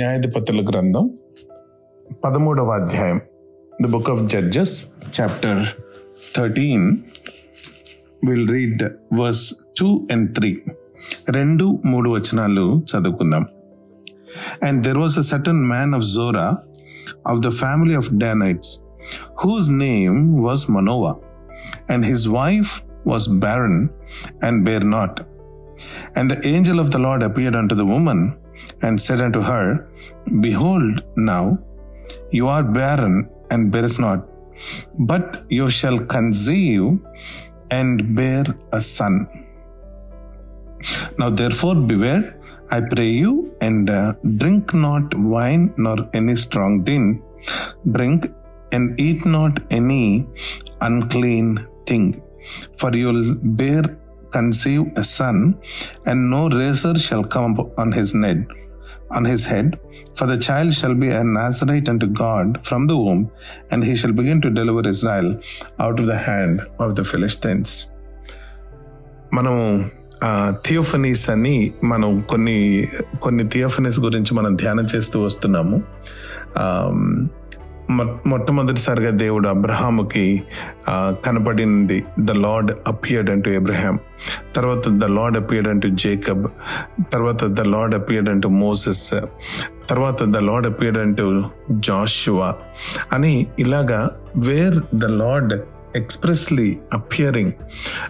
న్యాయాధిపతుల గ్రంథం పదమూడవ అధ్యాయం the book of Judges chapter thirteen will read verse two and three రెండు మూడు వచనాలు చదువుకుందాం. And there was a certain man of Zorah of the family of Danites whose name was Manoah and his wife was barren and bare not and the angel of the Lord appeared unto the woman and said unto her, Behold, now you are barren and bearest not, but you shall conceive and bear a son. Now therefore beware, I pray you, and uh, drink not wine nor any strong drink, and eat not any unclean thing, for you will bear conceive a son, and no razor shall come on his head, on his head, for the child shall be a Nazarite unto God from the womb, and he shall begin to deliver Israel out of the hand of the Philistines. మనం theophanies అని మనం కొన్ని కొన్ని theophanies గురించి మనం ధ్యానం చేస్తూ వస్తున్నాము మొట్టమొదటిసారిగా దేవుడు అబ్రహాముకి కనపడింది. ద లార్డ్ అపియర్డ్ అంటూ ఎబ్రహాం తర్వాత ద లార్డ్ అపియర్డ్ అంటూ జేకబ్ తర్వాత ద లార్డ్ అపియర్డ్ అంటూ మోసెస్ తర్వాత ద లార్డ్ అపియర్డ్ అంటూ జాషువా అని ఇలాగా where the Lord expressly appearing,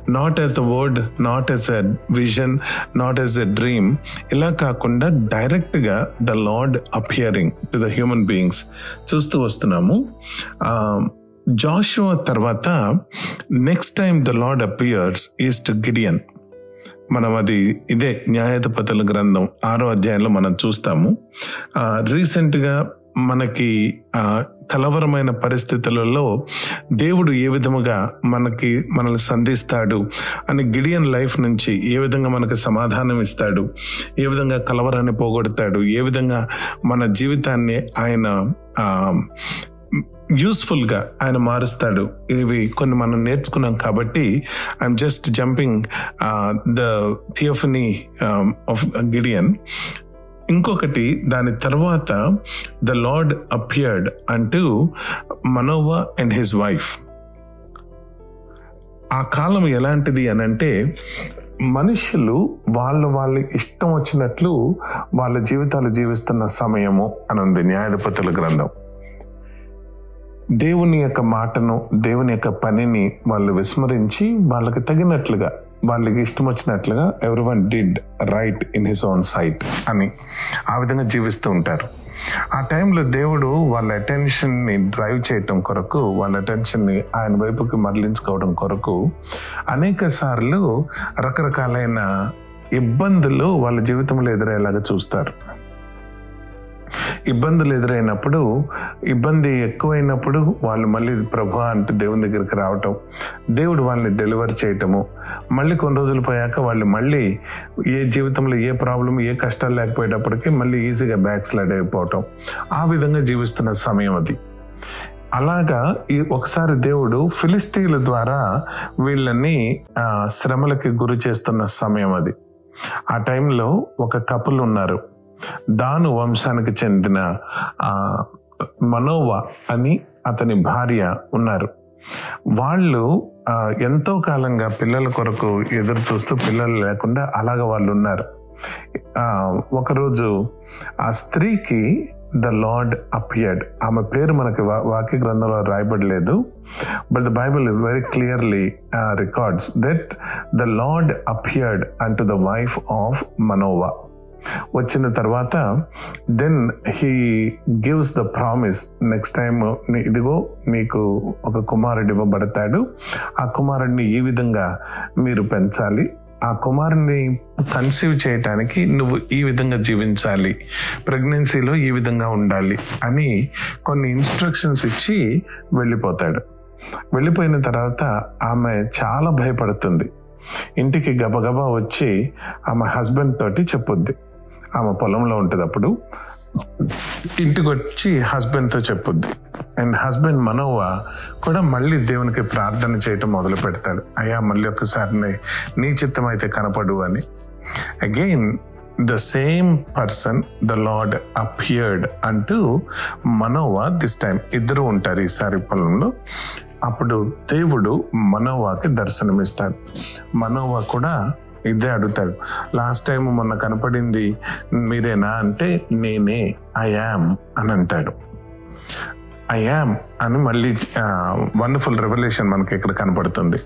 not as the word, not as a vision, not as a dream, ఇలా కాకుండా డైరెక్ట్గా the Lord appearing to the human beings చూస్తూ వస్తున్నాము. జాషువా తర్వాత next time the Lord appears is to Gideon మనం అది ఇదే న్యాయాధిపతుల గ్రంథం ఆరో అధ్యాయంలో మనం చూస్తాము. రీసెంట్గా మనకి కలవరమైన పరిస్థితులలో దేవుడు ఏ విధముగా మనకి మనల్ని సంధిస్తాడు అని గిడియన్ లైఫ్ నుంచి ఏ విధంగా మనకు సమాధానం ఇస్తాడు ఏ విధంగా కలవరాన్ని పోగొడతాడు ఏ విధంగా మన జీవితాన్ని ఆయన యూస్ఫుల్గా ఆయన మారుస్తాడు. ఇవి కొన్ని మనం నేర్చుకున్నాం కాబట్టి I'm just jumping the theophany of Gideon ఇంకొకటి దాని తర్వాత ద లార్డ్ అపియర్డ్ అంటూ మనోవా అండ్ హిజ్ వైఫ్. ఆ కాలం ఎలాంటిది అని అంటే మనుషులు వాళ్ళ వాళ్ళ ఇష్టం వచ్చినట్లు వాళ్ళ జీవితాలు జీవిస్తున్న సమయము అని ఉంది న్యాయాధిపతుల గ్రంథం. దేవుని యొక్క మాటను దేవుని యొక్క పనిని వాళ్ళు విస్మరించి వాళ్ళకి తగినట్లుగా వాళ్ళకి ఇష్టం వచ్చినట్లుగా every one did right in his own sight అని ఆ విధంగా జీవిస్తూ ఉంటారు. ఆ టైంలో దేవుడు వాళ్ళ అటెన్షన్ని డ్రైవ్ చేయటం కొరకు వాళ్ళ అటెన్షన్ని ఆయన వైపుకి మరలించుకోవడం కొరకు అనేక సార్లు రకరకాలైన ఇబ్బందులు వాళ్ళ జీవితంలో ఎదురయ్యేలాగా చూస్తారు. ఇబ్బందులు ఎదురైనప్పుడు ఇబ్బంది ఎక్కువైనప్పుడు వాళ్ళు మళ్ళీ ప్రభు అంటే దేవుని దగ్గరికి రావటం దేవుడు వాళ్ళని డెలివర్ చేయటము. మళ్ళీ కొన్ని రోజులు పోయాక వాళ్ళు మళ్ళీ ఏ జీవితంలో ఏ ప్రాబ్లం ఏ కష్టాలు లేకపోయేటప్పటికీ మళ్ళీ ఈజీగా బ్యాక్ స్లైడ్ అయిపోవటం. ఆ విధంగా జీవిస్తున్న సమయం అది. అలాగా ఈ ఒకసారి దేవుడు ఫిలిస్తీన్ల ద్వారా వీళ్ళని శ్రమలకి గురి చేస్తున్న సమయం అది. ఆ టైంలో ఒక కపుల్ ఉన్నారు. దాను వంశానికి చెందిన మనోవా అని అతని భార్య ఉన్నారు. వాళ్ళు ఎంతో కాలంగా పిల్లల కొరకు ఎదురు చూస్తూ పిల్లలు లేకుండా అలాగ వాళ్ళు ఉన్నారు ఒకరోజు ఆ స్త్రీకి ద లార్డ్ అపియర్డ్. ఆమె పేరు మనకి వాక్య గ్రంథంలో రాయబడలేదు. But the Bible very clearly records that the Lord appeared and to the wife of Manoah. వచ్చిన తర్వాత then he gives the promise next time ఇదిగో మీకు ఒక కుమారుడు ఇవ్వబడతాడు. ఆ కుమారుడిని ఈ విధంగా మీరు పెంచాలి? ఆ కుమారుని కన్సీవ్ చేయటానికి నువ్వు ఈ విధంగా జీవించాలి. ప్రెగ్నెన్సీలో ఈ విధంగా ఉండాలి అని కొన్ని ఇన్స్ట్రక్షన్స్ ఇచ్చి వెళ్ళిపోతాడు. వెళ్ళిపోయిన తర్వాత ఆమె చాలా భయపడుతుంది. ఇంటికి గబగబా వచ్చి ఆమె హస్బెండ్ తోటి చెప్పుద్ది. ఆమె పొలంలో ఉంటుంది అప్పుడు ఇంటికి వచ్చి హస్బెండ్తో చెప్పుద్ది. అండ్ హస్బెండ్ మనోవా కూడా మళ్ళీ దేవునికి ప్రార్థన చేయటం మొదలు పెడతాడు. అయ్యా మళ్ళీ ఒకసారి నీ చిత్తం అయితే కనపడు అని. Again the same person the Lord appeared unto Manoah this time ఇద్దరు ఉంటారు ఈసారి పొలంలో. అప్పుడు దేవుడు మనోవాకి దర్శనమిస్తాడు. మనోవా కూడా ఇదే అడుగుతాడు లాస్ట్ టైం మొన్న కనపడింది మీరేనా? అంటే నేనే ఐ యామ్ అని అంటాడు. ఐ యామ్ అని మళ్ళీ వండర్ఫుల్ రెవల్యూషన్ మనకి ఇక్కడ కనపడుతుంది.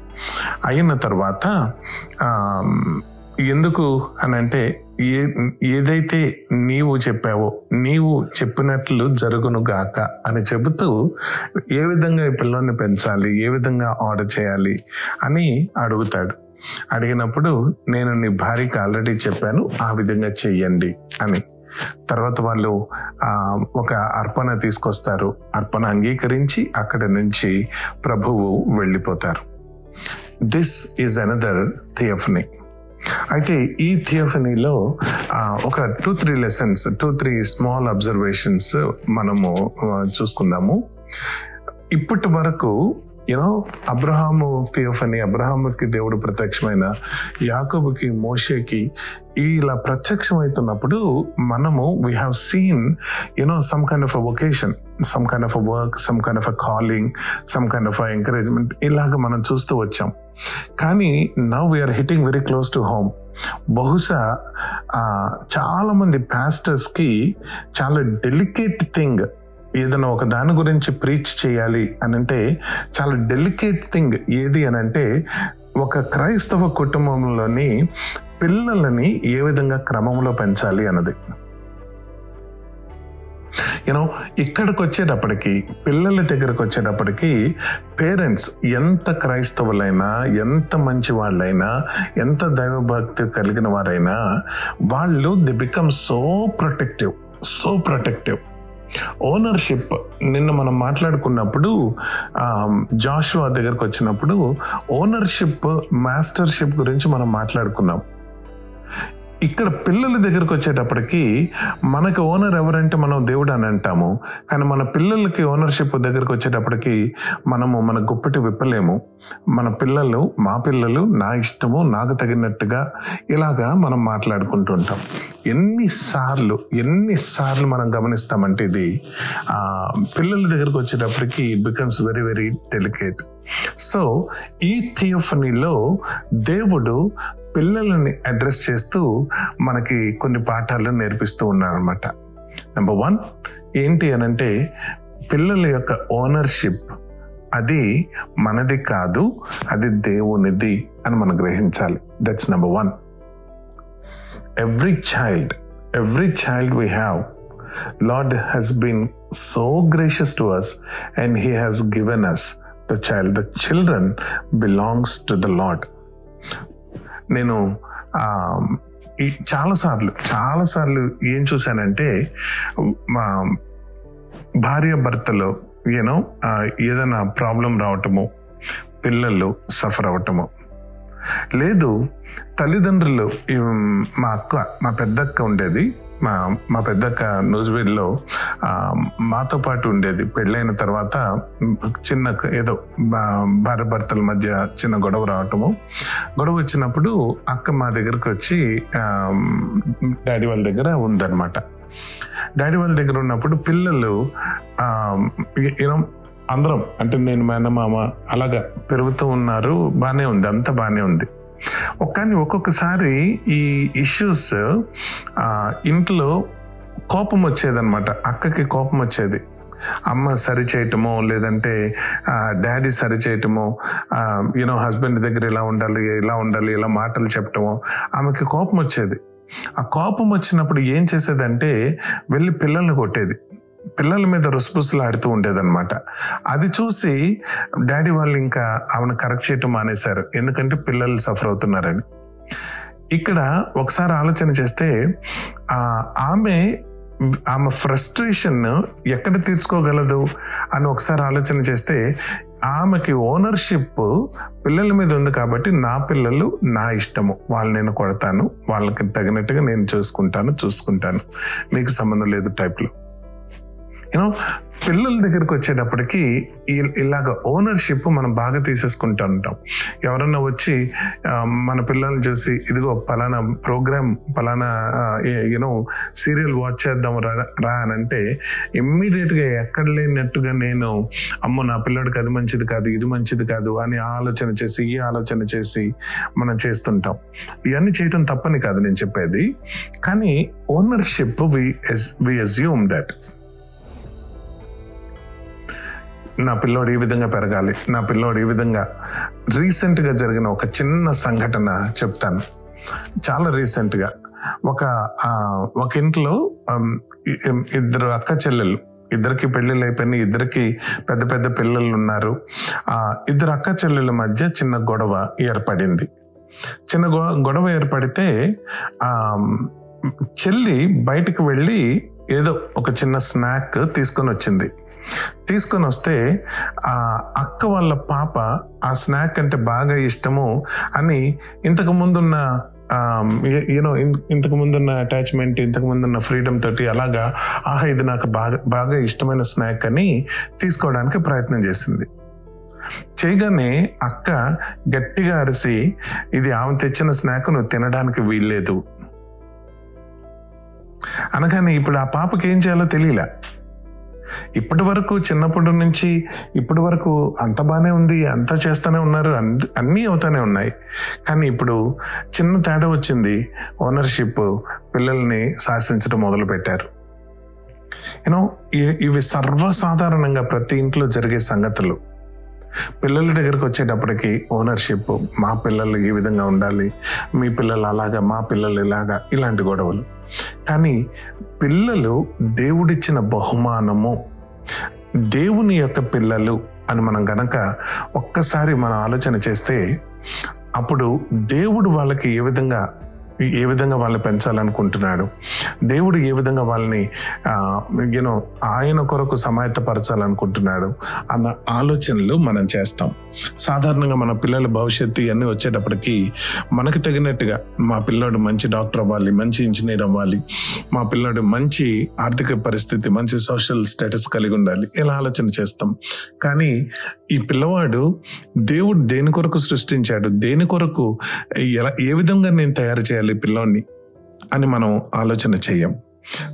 అయిన తర్వాత ఎందుకు అని అంటే ఏ ఏదైతే నీవు చెప్పావో నీవు చెప్పినట్లు జరుగును గాక అని చెబుతూ ఏ విధంగా ఈ పిల్లల్ని పెంచాలి ఏ విధంగా ఆర్డర్ చేయాలి అని అడుగుతాడు. అడిగినప్పుడు నేను నీ భార్యకి ఆల్రెడీ చెప్పాను ఆ విధంగా చెయ్యండి అని. తర్వాత వాళ్ళు ఒక అర్పణ తీసుకొస్తారు. అర్పణ అంగీకరించి అక్కడి నుంచి ప్రభువు వెళ్ళిపోతారు. దిస్ ఈజ్ అనదర్ థియఫనీ అయితే ఈ థియోఫనీలో ఒక two three lessons two three small observations మనము చూసుకుందాము. ఇప్పటి వరకు యూనో అబ్రహాము థియోఫనీ అబ్రహాముకి దేవుడు ప్రత్యక్షమైన యాకోబుకి మోషేకి ఇలా ప్రత్యక్షమవుతున్నప్పుడు మనము we have seen you know some kind of a vocation some kind of a work some kind of a calling some kind of a encouragement ఇలాగ మనం చూస్తూ వచ్చాం. కానీ now we're hitting very close to home బహుశా చాలామంది ప్యాస్టర్స్కి చాలా delicate thing ఏదైనా ఒక దాని గురించి ప్రీచ్ చేయాలి అని అంటే చాలా డెలికేట్ థింగ్ ఏది అని అంటే ఒక క్రైస్తవ కుటుంబంలోని పిల్లలని ఏ విధంగా క్రమంలో పెంచాలి అన్నది. యూనో ఇక్కడికి వచ్చేటప్పటికి పిల్లల దగ్గరకు వచ్చేటప్పటికి పేరెంట్స్ ఎంత క్రైస్తవులైనా ఎంత మంచి వాళ్ళైనా ఎంత దైవభక్తి కలిగిన వారైనా వాళ్ళు they become so protective so protective ownership నిన్న మనం మాట్లాడుకున్నప్పుడు జాషువా దగ్గరకు వచ్చినప్పుడు ఓనర్షిప్ మాస్టర్షిప్ గురించి మనం మాట్లాడుకున్నాం. ఇక్కడ పిల్లల దగ్గరకు వచ్చేటప్పటికి మనకి ఓనర్ ఎవరంటే మనం దేవుడు అని అంటాము. కానీ మన పిల్లలకి ఓనర్షిప్ దగ్గరకు వచ్చేటప్పటికి మనము మన గుప్పటి విప్పలేము. మన పిల్లలు మా పిల్లలు నా ఇష్టము నాకు తగినట్టుగా ఇలాగా మనం మాట్లాడుకుంటుంటాం. ఎన్నిసార్లు ఎన్నిసార్లు మనం గమనిస్తామంటే ఇది పిల్లల దగ్గరకు వచ్చేటప్పటికి it becomes very very delicate so ఈ థియోఫనీలో దేవుడు పిల్లలని అడ్రస్ చేస్తూ మనకి కొన్ని పాఠాలు నేర్పిస్తూ ఉన్నారనమాట అనమాట నెంబర్ వన్ ఏంటి అని అంటే పిల్లల యొక్క ఓనర్షిప్ అది మనది కాదు అది దేవునిది అని మనం గ్రహించాలి. That's number one every child every child we have Lord has been so gracious to us and he has given us the child the children belongs to the Lord నేను చాలాసార్లు చాలాసార్లు ఏం చూశానంటే మా భార్య భర్తలో యూనో ఏదైనా ప్రాబ్లం రావటము పిల్లలు suffer అవటము. లేదు తల్లిదండ్రులు మా అక్క మా పెద్దక్క ఉండేది. మా మా పెద్దక్క నూజివీడ్లో మాతో పాటు ఉండేది. పెళ్ళైన తర్వాత చిన్న ఏదో బా- భార్య భర్తల మధ్య చిన్న గొడవ రావటము. గొడవ వచ్చినప్పుడు అక్క మా దగ్గరకు వచ్చి డాడీ వాళ్ళ దగ్గర ఉందన్నమాట. డాడీ వాళ్ళ దగ్గర ఉన్నప్పుడు పిల్లలు అందరం అంటే నేను మేనమామ అలాగా పెరుగుతూ ఉన్నారు బాగానే ఉంది అంతా బాగానే ఉంది. కానీ ఒక్కొక్కసారి ఈ ఇష్యూస్ ఇంట్లో కోపం వచ్చేదన్నమాట. అక్కకి కోపం వచ్చేది. అమ్మ సరి చేయటమో లేదంటే డాడీ సరి చేయటమో యూనో హస్బెండ్ దగ్గర ఇలా ఉండాలి ఇలా ఉండాలి ఇలా మాటలు చెప్పటమో ఆమెకి కోపం వచ్చేది. ఆ కోపం వచ్చినప్పుడు ఏం చేసేదంటే వెళ్ళి పిల్లల్ని కొట్టేది. పిల్లల మీద రుసుపుసులాడుతూ ఉండేదన్నమాట. అది చూసి డాడీ వాళ్ళు ఇంకా ఆమెను కరెక్ట్ చేయటం మానేశారు. ఎందుకంటే పిల్లలు సఫర్ అవుతున్నారని. ఇక్కడ ఒకసారి ఆలోచన చేస్తే ఆమె ఆమె ఫ్రస్ట్రేషన్ ఎక్కడ తీర్చుకోగలదు అని ఒకసారి ఆలోచన చేస్తే ఆమెకి ఓనర్షిప్ పిల్లల మీద ఉంది కాబట్టి నా పిల్లలు నా ఇష్టము. వాళ్ళు నేను కొడతాను వాళ్ళకి తగినట్టుగా నేను చూసుకుంటాను చూసుకుంటాను. మీకు సంబంధం లేదు టైప్లో. యూనో పిల్లల దగ్గరికి వచ్చేటప్పటికి ఇలాగ ఓనర్షిప్ మనం బాగా తీసేసుకుంటూ ఉంటాం. ఎవరన్నా వచ్చి మన పిల్లల్ని చూసి ఇదిగో పలానా ప్రోగ్రామ్ పలానా యూనో సీరియల్ వాచ్ చేద్దాం రా రా అని అంటే ఇమ్మీడియట్గా ఎక్కడ లేనట్టుగా నేను అమ్మో నా పిల్లడికి అది మంచిది కాదు ఇది మంచిది కాదు అని ఆలోచన చేసి ఈ ఆలోచన చేసి మనం చేస్తుంటాం. ఇవన్నీ చేయటం తప్పని కాదు నేను చెప్పేది. కానీ ownership we as we assume that నా పిల్లోడు ఈ విధంగా పెరగాలి. నా పిల్లోడు ఈ విధంగా రీసెంట్గా జరిగిన ఒక చిన్న సంఘటన చెప్తాను. చాలా రీసెంట్గా ఒక ఒక ఇంట్లో ఇద్దరు అక్క చెల్లెలు ఇద్దరికి పెళ్ళిళ్ళు అయిపోయినాయి ఇద్దరికి పెద్ద పెద్ద పిల్లలు ఉన్నారు. ఆ ఇద్దరు అక్క చెల్లెల మధ్య చిన్న గొడవ ఏర్పడింది. చిన్న గొ- గొడవ ఏర్పడితే చెల్లి బయటికి వెళ్ళి ఏదో ఒక చిన్న స్నాక్ తీసుకొని వచ్చింది. తీసుకొని వస్తే ఆ అక్క వాళ్ళ పాప ఆ స్నాక్ అంటే బాగా ఇష్టము అని ఇంతకు ముందున్న యూనో ఇంతకు ముందున్న అటాచ్మెంట్ ఇంతకు ముందున్న ఫ్రీడమ్ తోటి అలాగా ఆహా ఇది నాకు బాగా బాగా ఇష్టమైన స్నాక్ అని తీసుకోవడానికి ప్రయత్నం చేసింది. చేయగానే అక్క గట్టిగా అరిసి ఇది ఆమె తెచ్చిన స్నాక్ నువ్వు తినడానికి వీల్లేదు. అనగానే ఇప్పుడు ఆ పాపకి ఏం చేయాలో తెలియలే. ఇప్పటి వరకు చిన్నప్పటి నుంచి ఇప్పటి వరకు అంత బాగానే ఉంది అంతా చేస్తూనే ఉన్నారు అన్- అన్నీ అవుతానే ఉన్నాయి. కానీ ఇప్పుడు చిన్న తేడా వచ్చింది ఓనర్షిప్ పిల్లల్ని శాసించడం మొదలు పెట్టారు యూనో ఇవి సర్వసాధారణంగా ప్రతి ఇంట్లో జరిగే సంగతులు. పిల్లల దగ్గరకు వచ్చేటప్పటికి ఓనర్షిప్ మా పిల్లలు ఈ విధంగా ఉండాలి మీ పిల్లలు అలాగా మా పిల్లలు ఇలాగా ఇలాంటి గొడవలు. కానీ పిల్లలు దేవుడిచ్చిన బహుమానము దేవుని యొక్క పిల్లలు అని మనం గనక ఒక్కసారి మనం ఆలోచన చేస్తే అప్పుడు దేవుడు వాళ్ళకి ఏ విధంగా ఏ విధంగా వాళ్ళని పెంచాలనుకుంటున్నాడు? దేవుడు ఏ విధంగా వాళ్ళని యూనో ఆయన కొరకు సమాయత్తపరచాలనుకుంటున్నాడు అన్న ఆలోచనలు మనం చేస్తాం. సాధారణంగా మన పిల్లల భవిష్యత్తు ఇవన్నీ వచ్చేటప్పటికి మనకు తగినట్టుగా మా పిల్లోడు మంచి డాక్టర్ అవ్వాలి మంచి ఇంజనీర్ అవ్వాలి మా పిల్లోడు మంచి ఆర్థిక పరిస్థితి మంచి సోషల్ స్టేటస్ కలిగి ఉండాలి ఇలా ఆలోచన చేస్తాం. కానీ ఈ పిల్లవాడు దేవుడు దేని కొరకు సృష్టించాడు దేని కొరకు ఎలా ఏ విధంగా నేను తయారు చేయాలి? పిల్లోని అని మనం ఆలోచన చేయం.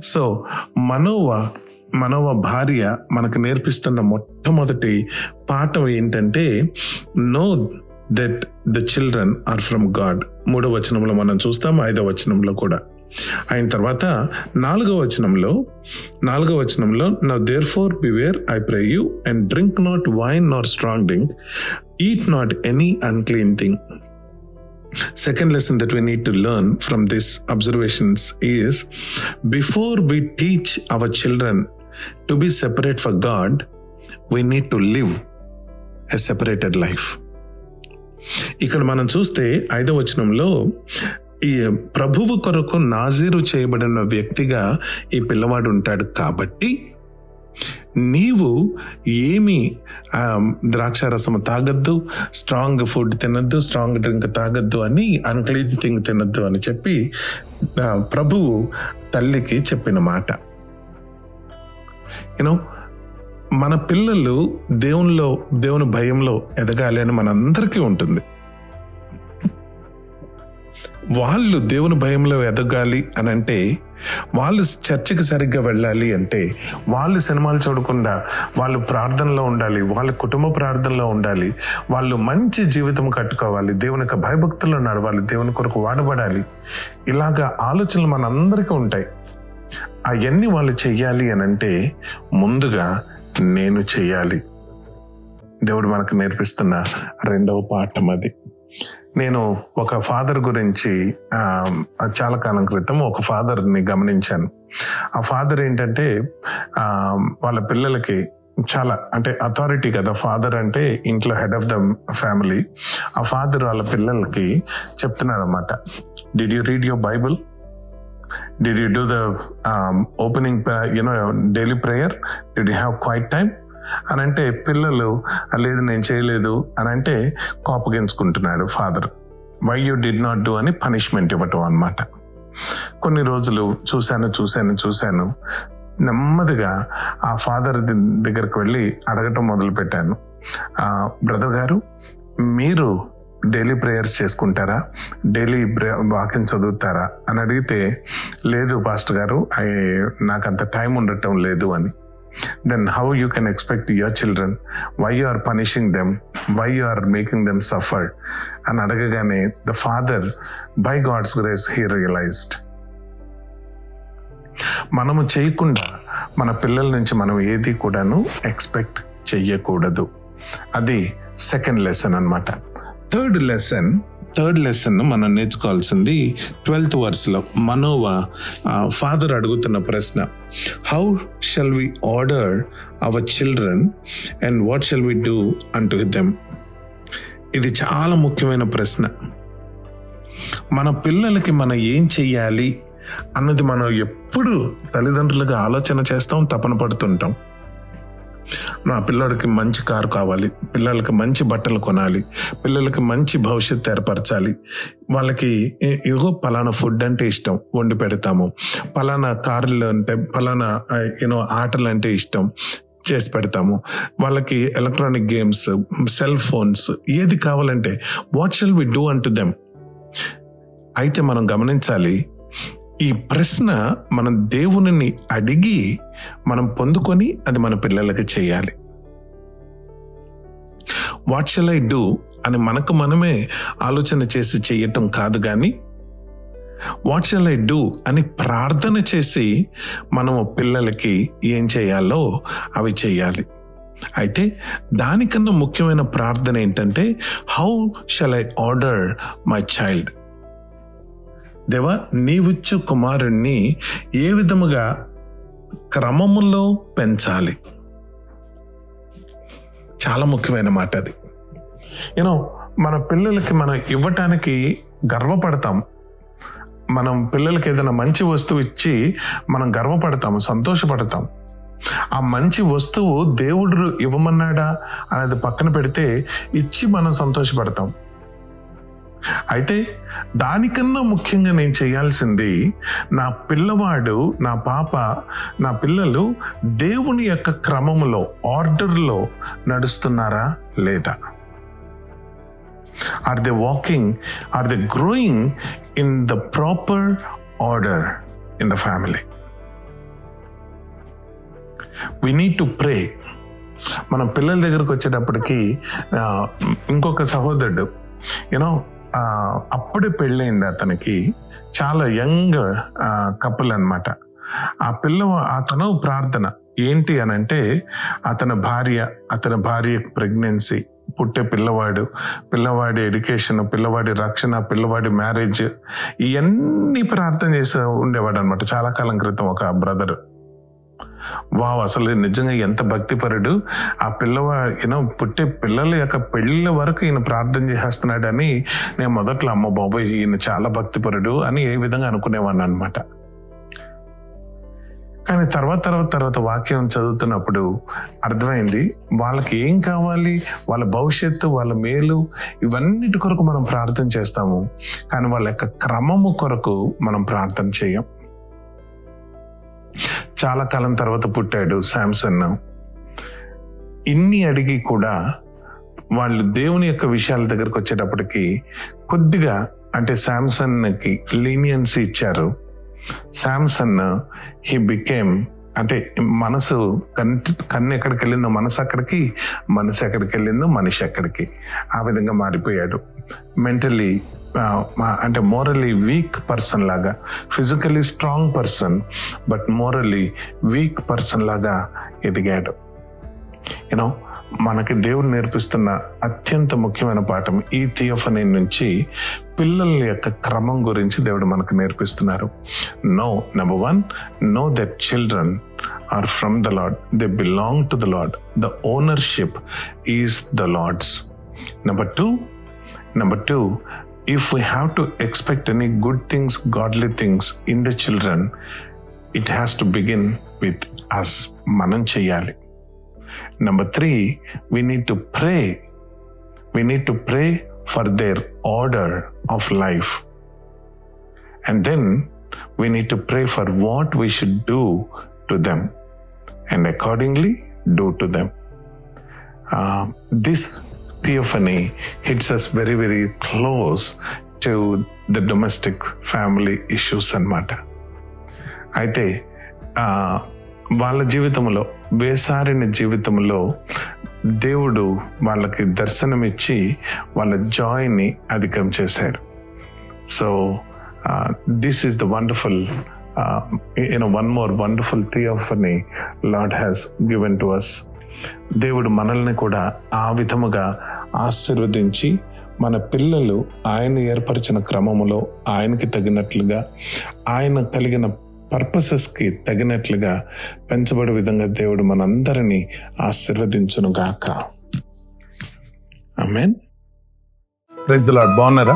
సో మనోవ మనోవ భార్య మనకు నేర్పిస్తున్న మొట్టమొదటి పాఠం ఏంటంటే know that the children are from God మూడో వచనంలో మనం చూస్తాం ఐదో వచనంలో కూడా. అయిన తర్వాత నాలుగో వచనంలో నాలుగో వచనంలో now therefore beware I pray you and drink not wine not strong drink eat not any unclean thing second lesson that we need to learn from this observations is before we teach our children to be separate for God we need to live a separated life ఇక్కడ మనం చూస్తే ఐదవ వచనంలో ఈ ప్రభువు కొరకు నాజీరు చేయబడిన వ్యక్తిగా ఈ పిల్లవాడు ఉంటాడు కాబట్టి నీవు ఏమి ద్రాక్ష రసం తాగద్దు స్ట్రాంగ్ ఫుడ్ తినద్దు స్ట్రాంగ్ డ్రింక్ తాగద్దు అని అన్క్లీన్ థింగ్ తినద్దు అని చెప్పి ప్రభువు తల్లికి చెప్పిన మాట. యూనో మన పిల్లలు దేవునిలో దేవుని భయంలో ఎదగాలి అని మనందరికీ ఉంటుంది. వాళ్ళు దేవుని భయంలో ఎదగాలి అని అంటే వాళ్ళు చర్చికి సరిగ్గా వెళ్ళాలి అంటే వాళ్ళు సినిమాలు చూడకుండా వాళ్ళు ప్రార్థనలో ఉండాలి వాళ్ళ కుటుంబ ప్రార్థనలో ఉండాలి వాళ్ళు మంచి జీవితం కట్టుకోవాలి దేవుని యొక్క భయభక్తుల్లో నడవాలి దేవుని కొరకు వాడబడాలి. ఇలాగా ఆలోచనలు మనందరికీ ఉంటాయి. అవన్నీ వాళ్ళు చెయ్యాలి అని అంటే ముందుగా నేను చెయ్యాలి. దేవుడు మనకు నేర్పిస్తున్న రెండవ పాఠం అది. నేను ఒక ఫాదర్ గురించి చాలా కాలం క్రితం ఒక ఫాదర్ని గమనించాను. ఆ ఫాదర్ ఏంటంటే వాళ్ళ పిల్లలకి చాలా అంటే అథారిటీ కదా. ఫాదర్ అంటే ఇంట్లో హెడ్ ఆఫ్ ద ఫ్యామిలీ ఆ ఫాదర్ వాళ్ళ పిల్లలకి చెప్తున్నారు అనమాట did you read your Bible did you do the opening you know daily prayer did you have quiet time అని అంటే పిల్లలు లేదు నేను చేయలేదు అని అంటే కోపగించుకుంటున్నాడు father. Why you did not do అని పనిష్మెంట్ ఇవ్వటం అనమాట కొన్ని రోజులు చూశాను చూశాను చూశాను. నెమ్మదిగా ఆ ఫాదర్ దగ్గరికి వెళ్ళి అడగటం మొదలు పెట్టాను బ్రదర్ గారు మీరు డైలీ ప్రేయర్స్ చేసుకుంటారా? డైలీ వాకింగ్ చదువుతారా? అని అడిగితే లేదు పాస్టర్ గారు ఐ నాకు అంత టైం ఉండటం లేదు అని. Then how you can expect your children why you are punishing them why you are making them suffer అని అడగగానే the father by God's grace he realized మనము చేయకుండా మన పిల్లల నుంచి మనం ఏది కూడాను ఎక్స్పెక్ట్ చెయ్యకూడదు అది సెకండ్ లెసన్ అన్నమాట థర్డ్ లెసన్ థర్డ్ లెసన్ మనం నేర్చుకోవాల్సింది ట్వెల్త్ వర్స్లో మనోవా ఫాదర్ అడుగుతున్న ప్రశ్న. How shall we order our children and what shall we do unto them ఇది చాలా ముఖ్యమైన ప్రశ్న. మన పిల్లలకి మనం ఏం చెయ్యాలి అన్నది మనం ఎప్పుడు తల్లిదండ్రులుగా ఆలోచన చేస్తాం తపన పడుతుంటాం. నా పిల్లడికి మంచి కారు కావాలి పిల్లలకి మంచి బట్టలు కొనాలి పిల్లలకి మంచి భవిష్యత్తు ఏర్పరచాలి. వాళ్ళకి ఇగో పలానా ఫుడ్ అంటే ఇష్టం వండి పెడతాము. పలానా కార్లు అంటే పలానా యూనో ఆటలు అంటే ఇష్టం చేసి పెడతాము. వాళ్ళకి ఎలక్ట్రానిక్ గేమ్స్ సెల్ ఫోన్స్ ఏది కావాలంటే what shall we do unto them అయితే మనం గమనించాలి ఈ ప్రశ్న మనం దేవుని అడిగి మనం పొందుకొని అది మన పిల్లలకి చేయాలి. వాట్ షెల్ ఐ డూ అని మనకు మనమే ఆలోచన చేసి చేయటం కాదు కానీ వాట్ షెల్ ఐ డూ అని ప్రార్థన చేసి మనము పిల్లలకి ఏం చేయాలో అవి చేయాలి. అయితే దానికన్నా ముఖ్యమైన ప్రార్థన ఏంటంటే how shall I order my child దేవ నీవిచ్చు కుమారుణ్ణి ఏ విధముగా క్రమములో పెంచాలి? చాలా ముఖ్యమైన మాట అది. యూనో మన పిల్లలకి మనం ఇవ్వటానికి గర్వపడతాం. మనం పిల్లలకి ఏదైనా మంచి వస్తువు ఇచ్చి మనం గర్వపడతాం సంతోషపడతాం. ఆ మంచి వస్తువు దేవుడు ఇవ్వమన్నాడా? అనేది పక్కన పెడితే ఇచ్చి మనం సంతోషపడతాం. అయితే దానికన్నా ముఖ్యంగా నేను చేయాల్సింది నా పిల్లవాడు నా పాప నా పిల్లలు దేవుని యొక్క క్రమంలో ఆర్డర్లో నడుస్తున్నారా లేదా? Are they walking are they growing in the proper order in the family we need to pray మనం పిల్లల దగ్గరకు వచ్చేటప్పటికి ఇంకొక సహోదరుడు యూనో అప్పుడే పెళ్ళైంది అతనికి. చాలా యంగ్ కపుల్ అనమాట ఆ పిల్ల అతను ప్రార్థన. ఏంటి అని అంటే అతని భార్య అతని భార్య ప్రెగ్నెన్సీ. పుట్టే పిల్లవాడు పిల్లవాడి ఎడ్యుకేషన్ పిల్లవాడి రక్షణ పిల్లవాడి మ్యారేజ్ ఇవన్నీ ప్రార్థన చేసి ఉండేవాడు అనమాట చాలా కాలం క్రితం ఒక బ్రదర్. వావ్ అసలు నిజంగా ఎంత భక్తిపరుడు. ఆ పిల్లవా యూనో పుట్టే పిల్లల యొక్క పెళ్ళిళ్ళ వరకు ఈయన ప్రార్థన చేసేస్తున్నాడని నేను మొదట్లో అమ్మ బాబాయ్ ఈయన చాలా భక్తిపరుడు అని ఏ విధంగా అనుకునేవాడిని అనమాట కానీ తర్వాత తర్వాత తర్వాత వాక్యం చదువుతున్నప్పుడు అర్థమైంది వాళ్ళకి ఏం కావాలి? వాళ్ళ భవిష్యత్తు వాళ్ళ మేలు ఇవన్నిటి కొరకు మనం ప్రార్థన చేస్తాము. కానీ వాళ్ళ యొక్క క్రమము కొరకు మనం ప్రార్థన చేయం. చాలా కాలం తర్వాత పుట్టాడు శాంసన్. ఇన్ని అడిగి కూడా వాళ్ళు దేవుని యొక్క విషయాల దగ్గరకు వచ్చేటప్పటికి కొద్దిగా అంటే శాంసన్కి లీనియన్సీ ఇచ్చారు. శాంసన్ హీ బికేమ్ అంటే మనసు కంటి కన్ను ఎక్కడికి వెళ్ళిందో మనసు అక్కడికి మనసు ఎక్కడికి వెళ్ళిందో మనిషి అక్కడికి. ఆ విధంగా మారిపోయాడు. మెంటలీ అంటే మోరలీ వీక్ పర్సన్ లాగా physically strong person but morally weak person లాగా ఎదిగాడు. యూనో మనకి దేవుడు నేర్పిస్తున్న అత్యంత ముఖ్యమైన పాఠం ఈ థియోఫనీ నుంచి పిల్లల యొక్క క్రమం గురించి దేవుడు మనకు నేర్పిస్తున్నారు. No number one no that children are from the lord they belong to the lord the ownership is the lord's number two number two if you have to expect any good things godly things in the children it has to begin with us మనం చేయాలి Number three we need to pray. We need to pray for their order of life. And then we need to pray for what we should do to them. and accordingly do to them. Uh, this theophany hits us very, very close to the domestic family issues అన్నమాట అయితే ఆ, వాళ్ళ జీవితంలో వేసారిన జీవితంలో దేవుడు వాళ్ళకి దర్శనమిచ్చి వాళ్ళ జాయ్ని అధికం చేశాడు so this is the wonderful you know one more wonderful theophany lord has given to us దేవుడు మనల్ని కూడా ఆ విధముగా ఆశీర్వదించి మన పిల్లలు ఆయన ఏర్పరిచిన క్రమములో ఆయనకి తగినట్లుగా ఆయన కలిగిన పర్పసెస్కి తగినట్లుగా పెంచబడే విధంగా దేవుడు మనందరినీ ఆశీర్వదించును గాక మీన్ ప్రైజ్ ద లార్డ్. బాగున్నారా?